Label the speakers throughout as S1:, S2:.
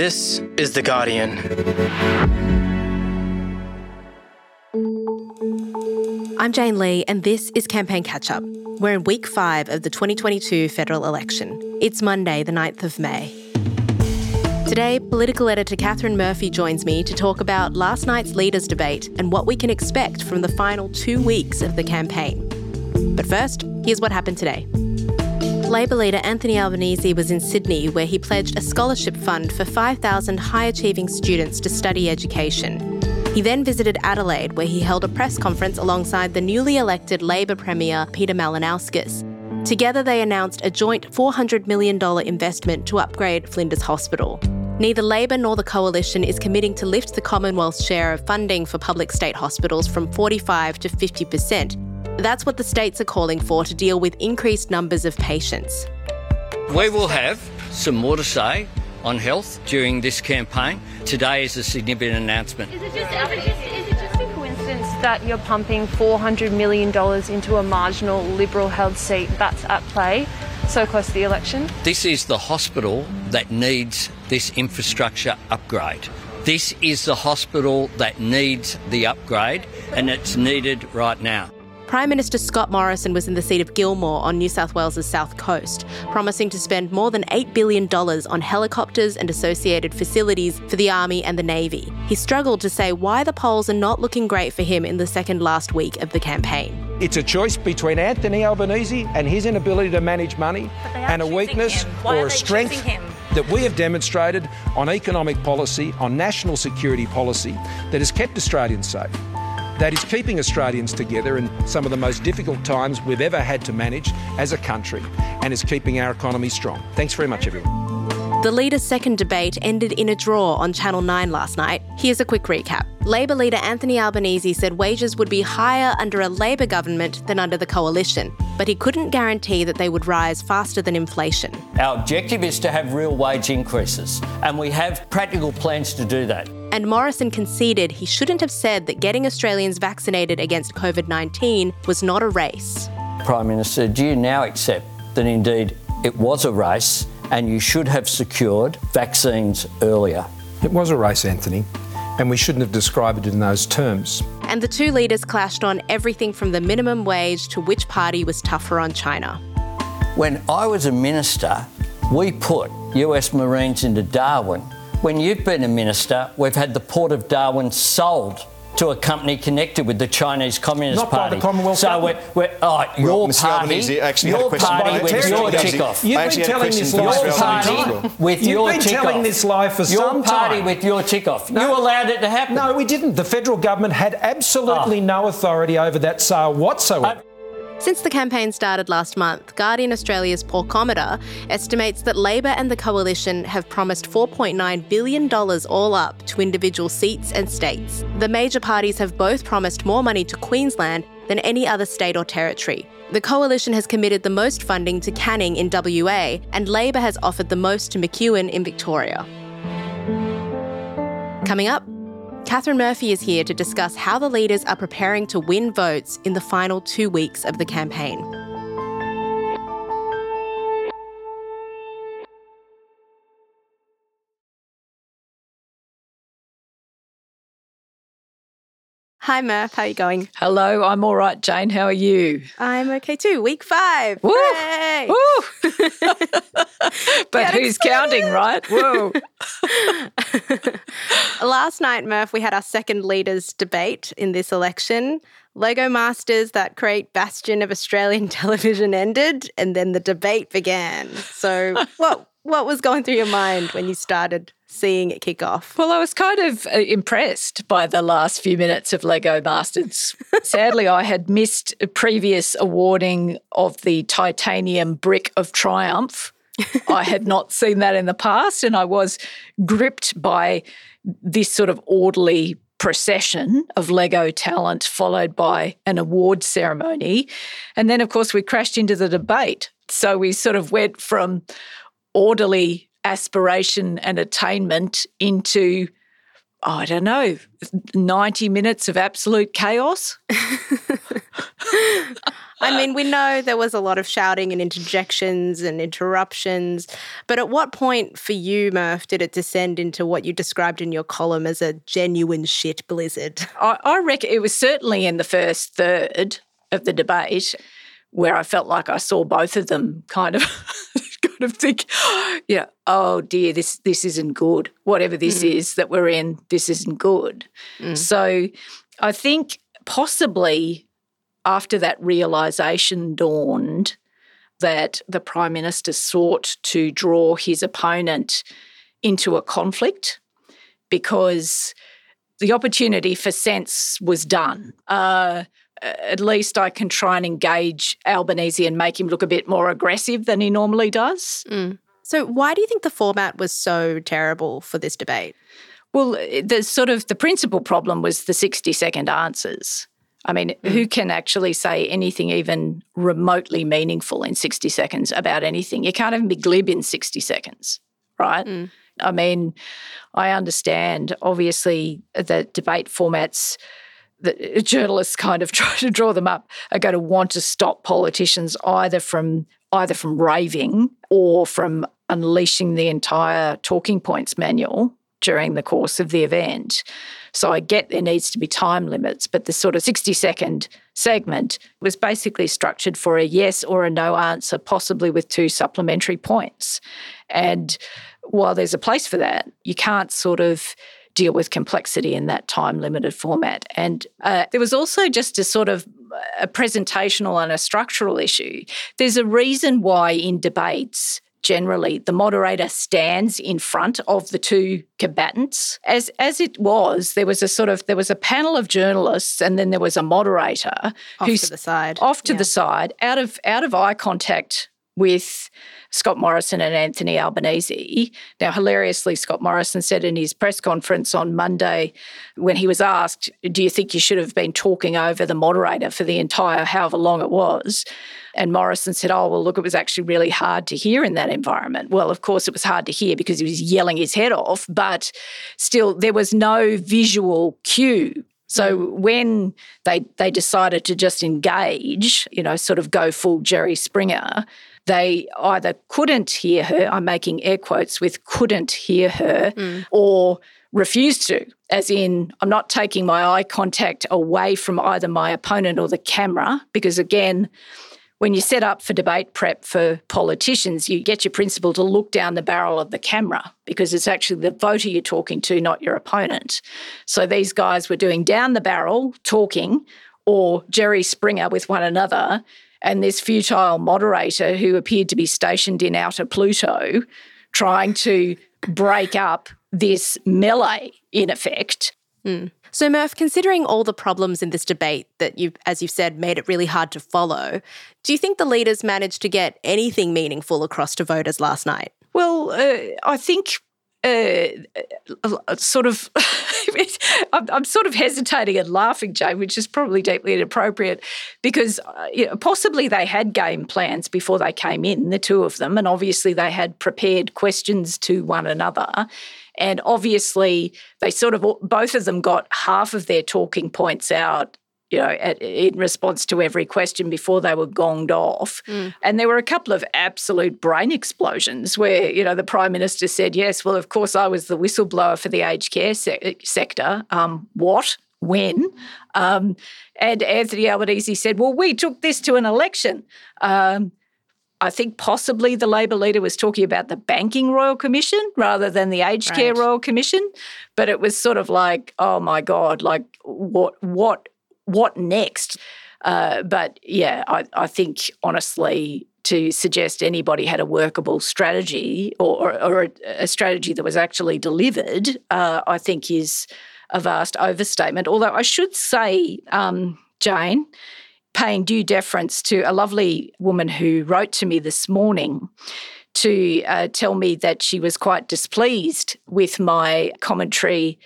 S1: This is The Guardian.
S2: I'm Jane Lee, and this is Campaign Catch Up. We're in week five of the 2022 federal election. It's Monday, the 9th of May. Today, political editor Katharine Murphy joins me to talk about last night's leaders' debate and what we can expect from the final two weeks of the campaign. But first, here's what happened today. Labor leader Anthony Albanese was in Sydney, where he pledged a scholarship fund for 5,000 high achieving students to study education. He then visited Adelaide, where he held a press conference alongside the newly elected Labor Premier Peter Malinauskas. Together, they announced a joint $400 million investment to upgrade Flinders Hospital. Neither Labor nor the Coalition is committing to lift the Commonwealth's share of funding for public state hospitals from 45 to 50%. That's what the states are calling for to deal with increased numbers of patients.
S3: We will have some more to say on health during this campaign. Today is a significant announcement.
S4: Is it just, is it just, is it just a coincidence that you're pumping $400 million into a marginal Liberal held seat that's at play so close to the election?
S3: This is the hospital that needs this infrastructure upgrade. This is the hospital that needs the upgrade, and it's needed right now.
S2: Prime Minister Scott Morrison was in the seat of Gilmore on New South Wales' south coast, promising to spend more than $8 billion on helicopters and associated facilities for the Army and the Navy. He struggled to say why the polls are not looking great for him in the second last week of the campaign.
S5: It's a choice between Anthony Albanese and his inability to manage money and a weakness or a strength that we have demonstrated on economic policy, on national security policy that has kept Australians safe that is keeping Australians together in some of the most difficult times we've ever had to manage as a country and is keeping our economy strong. Thanks very much, everyone.
S2: The leaders' second debate ended in a draw on Channel 9 last night. Here's a quick recap. Labor leader Anthony Albanese said wages would be higher under a Labor government than under the coalition, but he couldn't guarantee that they would rise faster than inflation.
S3: Our objective is to have real wage increases, and we have practical plans to do that.
S2: And Morrison conceded he shouldn't have said that getting Australians vaccinated against COVID 19 was not a race.
S3: Prime Minister, do you now accept that indeed it was a race and you should have secured vaccines earlier?
S5: It was a race, Anthony, and we shouldn't have described it in those terms.
S2: And the two leaders clashed on everything from the minimum wage to which party was tougher on China.
S3: When I was a minister, we put US Marines into Darwin when you've been a minister, we've had the port of Darwin sold to a company connected with the Chinese Communist
S5: Not
S3: Party.
S5: by the Commonwealth
S3: so
S5: government.
S3: we're, we're, oh, your
S6: Well, Mr.
S3: party,
S6: Albanese actually had a
S3: your party with
S6: the
S3: your
S6: text.
S3: tick off.
S5: You've been
S6: actually had a
S5: telling
S6: question
S5: this
S6: for
S5: lie
S6: Mr.
S5: for
S3: Your
S5: some
S3: party
S5: time.
S3: with
S5: You've
S3: your
S5: been
S3: tick
S5: telling
S3: off.
S5: this lie for
S3: your
S5: some
S3: party with your tick off.
S5: No.
S3: You allowed it to happen.
S5: No, we didn't. The federal government had absolutely ah. no authority over that sale whatsoever.
S2: Since the campaign started last month, Guardian Australia's Paul Cometer estimates that Labor and the Coalition have promised $4.9 billion all up to individual seats and states. The major parties have both promised more money to Queensland than any other state or territory. The Coalition has committed the most funding to Canning in WA, and Labor has offered the most to McEwen in Victoria. Coming up, Katharine Murphy is here to discuss how the leaders are preparing to win votes in the final two weeks of the campaign. Hi Murph, how are you going?
S7: Hello, I'm all right, Jane. How are you?
S2: I'm okay too. Week five.
S7: Woo! Woo! but who's
S2: excited.
S7: counting, right? Whoa.
S2: Last night, Murph, we had our second leaders debate in this election. Lego Masters, that great bastion of Australian television, ended, and then the debate began. So, what what was going through your mind when you started seeing it kick off?
S7: Well, I was kind of uh, impressed by the last few minutes of Lego Masters. Sadly, I had missed a previous awarding of the titanium brick of triumph. I had not seen that in the past, and I was gripped by this sort of orderly procession of Lego talent, followed by an award ceremony. And then, of course, we crashed into the debate. So we sort of went from orderly aspiration and attainment into, oh, I don't know, 90 minutes of absolute chaos.
S2: I mean, we know there was a lot of shouting and interjections and interruptions, but at what point for you, Murph, did it descend into what you described in your column as a genuine shit blizzard?
S7: I, I reckon it was certainly in the first third of the debate where I felt like I saw both of them kind of kind of think, yeah, oh dear, this this isn't good. Whatever this mm. is that we're in, this isn't good. Mm. So I think possibly after that realization dawned that the Prime Minister sought to draw his opponent into a conflict because the opportunity for sense was done. Uh, at least I can try and engage Albanese and make him look a bit more aggressive than he normally does.
S2: Mm. So, why do you think the format was so terrible for this debate?
S7: Well, the sort of the principal problem was the 60 second answers. I mean, mm. who can actually say anything even remotely meaningful in 60 seconds about anything? You can't even be glib in 60 seconds, right? Mm. I mean, I understand obviously that debate formats that uh, journalists kind of try to draw them up are going to want to stop politicians either from either from raving or from unleashing the entire talking points manual during the course of the event. So I get there needs to be time limits, but the sort of 60 second segment was basically structured for a yes or a no answer, possibly with two supplementary points. And while there's a place for that, you can't sort of deal with complexity in that time limited format. And uh, there was also just a sort of a presentational and a structural issue. There's a reason why in debates, generally the moderator stands in front of the two combatants as as it was there was a sort of there was a panel of journalists and then there was a moderator
S2: off who's to the side
S7: off to yeah. the side out of out of eye contact with Scott Morrison and Anthony Albanese. Now, hilariously, Scott Morrison said in his press conference on Monday, when he was asked, Do you think you should have been talking over the moderator for the entire however long it was? And Morrison said, Oh, well, look, it was actually really hard to hear in that environment. Well, of course, it was hard to hear because he was yelling his head off, but still, there was no visual cue so when they they decided to just engage, you know, sort of go full Jerry Springer, they either couldn't hear her, I'm making air quotes with couldn't hear her, mm. or refused to, as in, I'm not taking my eye contact away from either my opponent or the camera, because again, when you set up for debate prep for politicians, you get your principal to look down the barrel of the camera because it's actually the voter you're talking to, not your opponent. So these guys were doing down the barrel, talking, or Jerry Springer with one another, and this futile moderator who appeared to be stationed in outer Pluto trying to break up this melee, in effect.
S2: Mm. So, Murph, considering all the problems in this debate that you, as you've said, made it really hard to follow, do you think the leaders managed to get anything meaningful across to voters last night?
S7: Well, uh, I think uh, sort of, I'm, I'm, sort of hesitating and laughing, Jane, which is probably deeply inappropriate because uh, you know, possibly they had game plans before they came in, the two of them, and obviously they had prepared questions to one another. And obviously, they sort of both of them got half of their talking points out you know, at, in response to every question before they were gonged off. Mm. And there were a couple of absolute brain explosions where, you know, the Prime Minister said, yes, well, of course, I was the whistleblower for the aged care se- sector. Um, what? When? Um, and Anthony Albanese said, well, we took this to an election. Um, I think possibly the Labor leader was talking about the Banking Royal Commission rather than the Aged right. Care Royal Commission. But it was sort of like, oh my God, like what what what next? Uh, but yeah, I, I, think honestly, to suggest anybody had a workable strategy or, or, or a, a, strategy that was actually delivered, uh, I think is a vast overstatement. Although I should say, um, Jane, paying due deference to a lovely woman who wrote to me this morning to uh, tell me that she was quite displeased with my commentary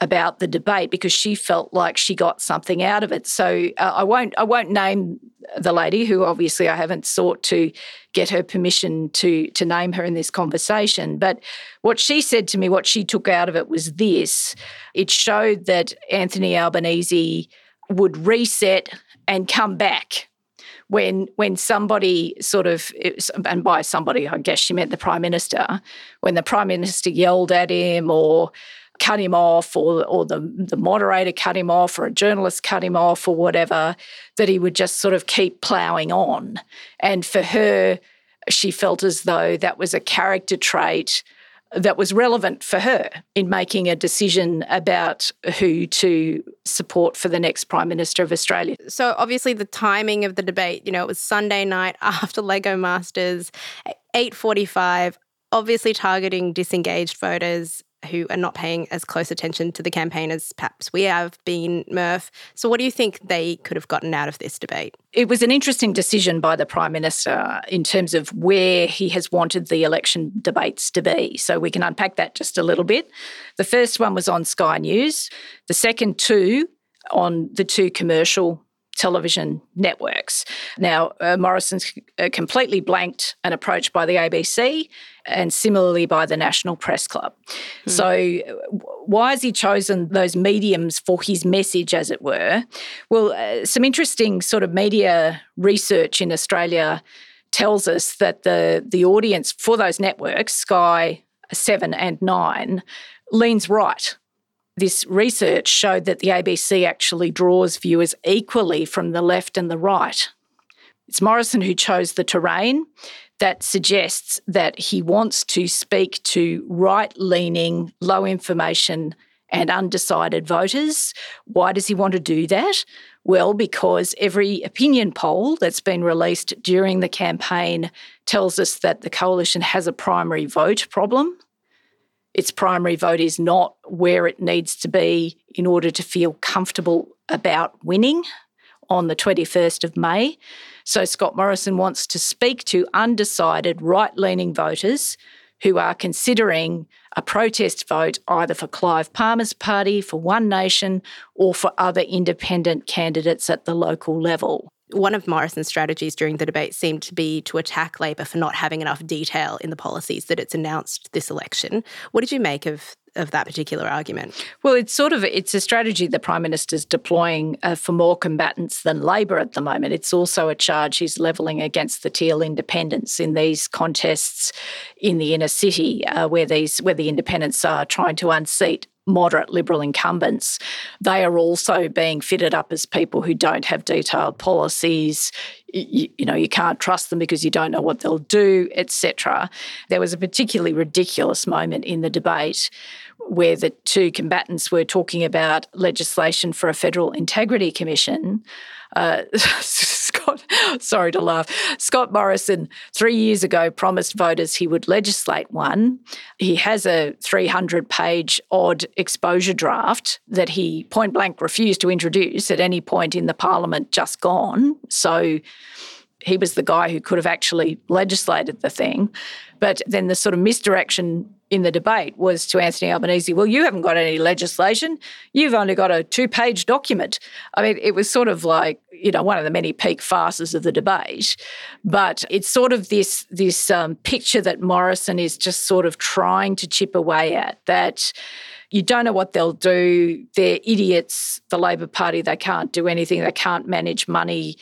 S7: about the debate because she felt like she got something out of it. So uh, I won't I won't name the lady who obviously I haven't sought to get her permission to to name her in this conversation. But what she said to me, what she took out of it was this: it showed that Anthony Albanese would reset and come back when when somebody sort of and by somebody I guess she meant the prime minister when the prime minister yelled at him or cut him off or or the the moderator cut him off or a journalist cut him off or whatever that he would just sort of keep plowing on and for her she felt as though that was a character trait that was relevant for her in making a decision about who to support for the next Prime Minister of Australia.
S2: So, obviously, the timing of the debate, you know, it was Sunday night after Lego Masters, 8.45, obviously targeting disengaged voters who are not paying as close attention to the campaign as perhaps we have been, Murph. So, what do you think they could have gotten out of this debate?
S7: It was an interesting decision by the Prime Minister in terms of where he has wanted the election debates to be. So, we can unpack that just a little bit. The first one was on Sky News, the second two on the two commercial television networks. Now, uh, Morrison's uh, completely blanked an approach by the ABC and similarly by the National Press Club. Hmm. So, why has he chosen those mediums for his message, as it were? Well, uh, some interesting sort of media research in Australia tells us that the, the audience for those networks, Sky 7 and 9, leans right this research showed that the ABC actually draws viewers equally from the left and the right. It's Morrison who chose the terrain that suggests that he wants to speak to right leaning, low information, and undecided voters. Why does he want to do that? Well, because every opinion poll that's been released during the campaign tells us that the coalition has a primary vote problem its primary vote is not where it needs to be in order to feel comfortable about winning on the 21st of May. So Scott Morrison wants to speak to undecided right leaning voters who are considering a protest vote either for Clive Palmer's party, for One Nation, or for other independent candidates at the local level
S2: one of Morrison's strategies during the debate seemed to be to attack Labor for not having enough detail in the policies that it's announced this election. What did you make of of that particular argument?
S7: Well, it's sort of it's a strategy the prime minister's deploying uh, for more combatants than Labor at the moment. It's also a charge he's levelling against the Teal independents in these contests in the inner city, uh, where these where the independents are trying to unseat moderate Liberal incumbents, they are also being fitted up as people who don't have detailed policies. You, you, know, you can't trust them because you don't know what they'll do, etc. There was a particularly ridiculous moment in the debate where the two combatants were talking about legislation for a federal integrity commission. Uh, Scott, sorry to laugh. Scott Morrison, three years ago, promised voters he would legislate one. He has a 300 page odd exposure draft that he point blank refused to introduce at any point in the parliament just gone. So he was the guy who could have actually legislated the thing. But then the sort of misdirection in the debate was to Anthony Albanese, well, you haven't got any legislation. You've only got a two page document. I mean, it was sort of like, you know, one of the many peak farces of the debate. But it's sort of this, this um, picture that Morrison is just sort of trying to chip away at that you don't know what they'll do. They're idiots. The Labor Party, they can't do anything. They can't manage money.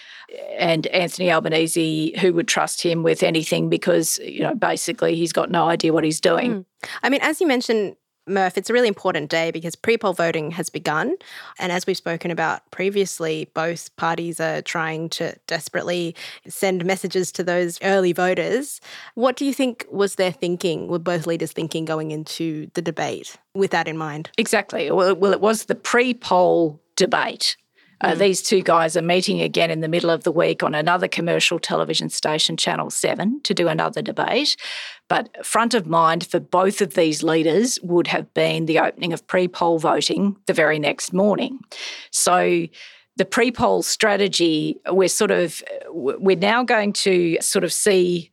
S7: And Anthony Albanese, who would trust him with anything because, you know, basically he's got no idea what he's doing. Mm.
S2: I mean, as you mentioned, Murph, it's a really important day because pre poll voting has begun. And as we've spoken about previously, both parties are trying to desperately send messages to those early voters. What do you think was their thinking, were both leaders thinking going into the debate with that in mind?
S7: Exactly. Well, it was the pre poll debate uh, mm. These two guys are meeting again in the middle of the week on another commercial television station, Channel 7, to do another debate. But front of mind for both of these leaders would have been the opening of pre poll voting the very next morning. So the pre poll strategy, we're sort of, we're now going to sort of see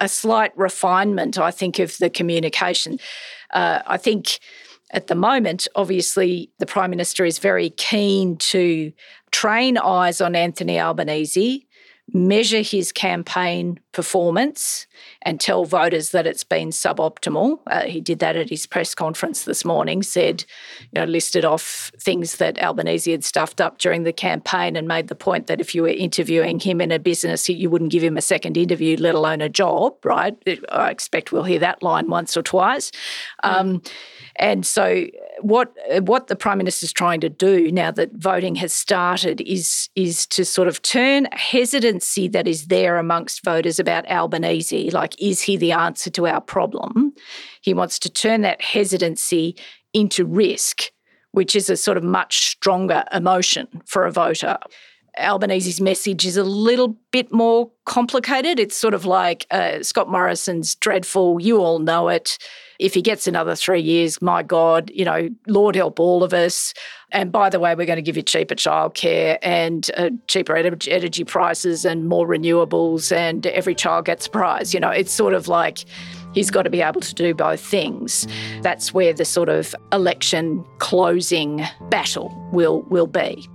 S7: a slight refinement, I think, of the communication. Uh, I think at the moment, obviously, the Prime Minister is very keen to train eyes on Anthony Albanese, measure his campaign performance, and tell voters that it's been suboptimal. Uh, he did that at his press conference this morning, said, you know, listed off things that Albanese had stuffed up during the campaign and made the point that if you were interviewing him in a business, you wouldn't give him a second interview, let alone a job, right? I expect we'll hear that line once or twice. Um, and so what what the prime minister is trying to do now that voting has started is is to sort of turn hesitancy that is there amongst voters about Albanese, like is he the answer to our problem? He wants to turn that hesitancy into risk, which is a sort of much stronger emotion for a voter. Albanese's message is a little bit more complicated. It's sort of like uh, Scott Morrison's dreadful, you all know it. If he gets another three years, my God, you know, Lord help all of us. And by the way, we're going to give you cheaper childcare and uh, cheaper energy prices and more renewables, and every child gets a prize. You know, it's sort of like he's got to be able to do both things. That's where the sort of election closing battle will will be.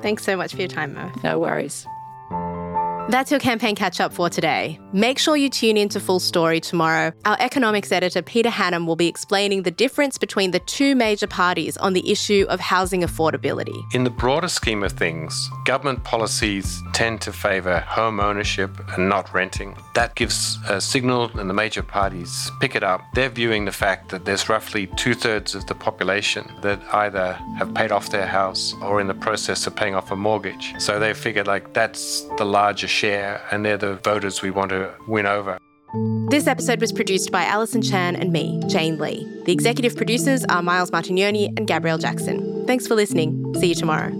S2: Thanks so much for your time, Mo.
S7: No worries.
S2: That's your campaign catch up for today. Make sure you tune in to Full Story tomorrow. Our economics editor, Peter Hannam, will be explaining the difference between the two major parties on the issue of housing affordability.
S1: In the broader scheme of things, government policies tend to favour home ownership and not renting. That gives a signal, and the major parties pick it up. They're viewing the fact that there's roughly two thirds of the population that either have paid off their house or in the process of paying off a mortgage. So they figured like that's the largest share, and they're the voters we want to win over.
S2: This episode was produced by Alison Chan and me, Jane Lee. The executive producers are Miles Martignoni and Gabrielle Jackson. Thanks for listening. See you tomorrow.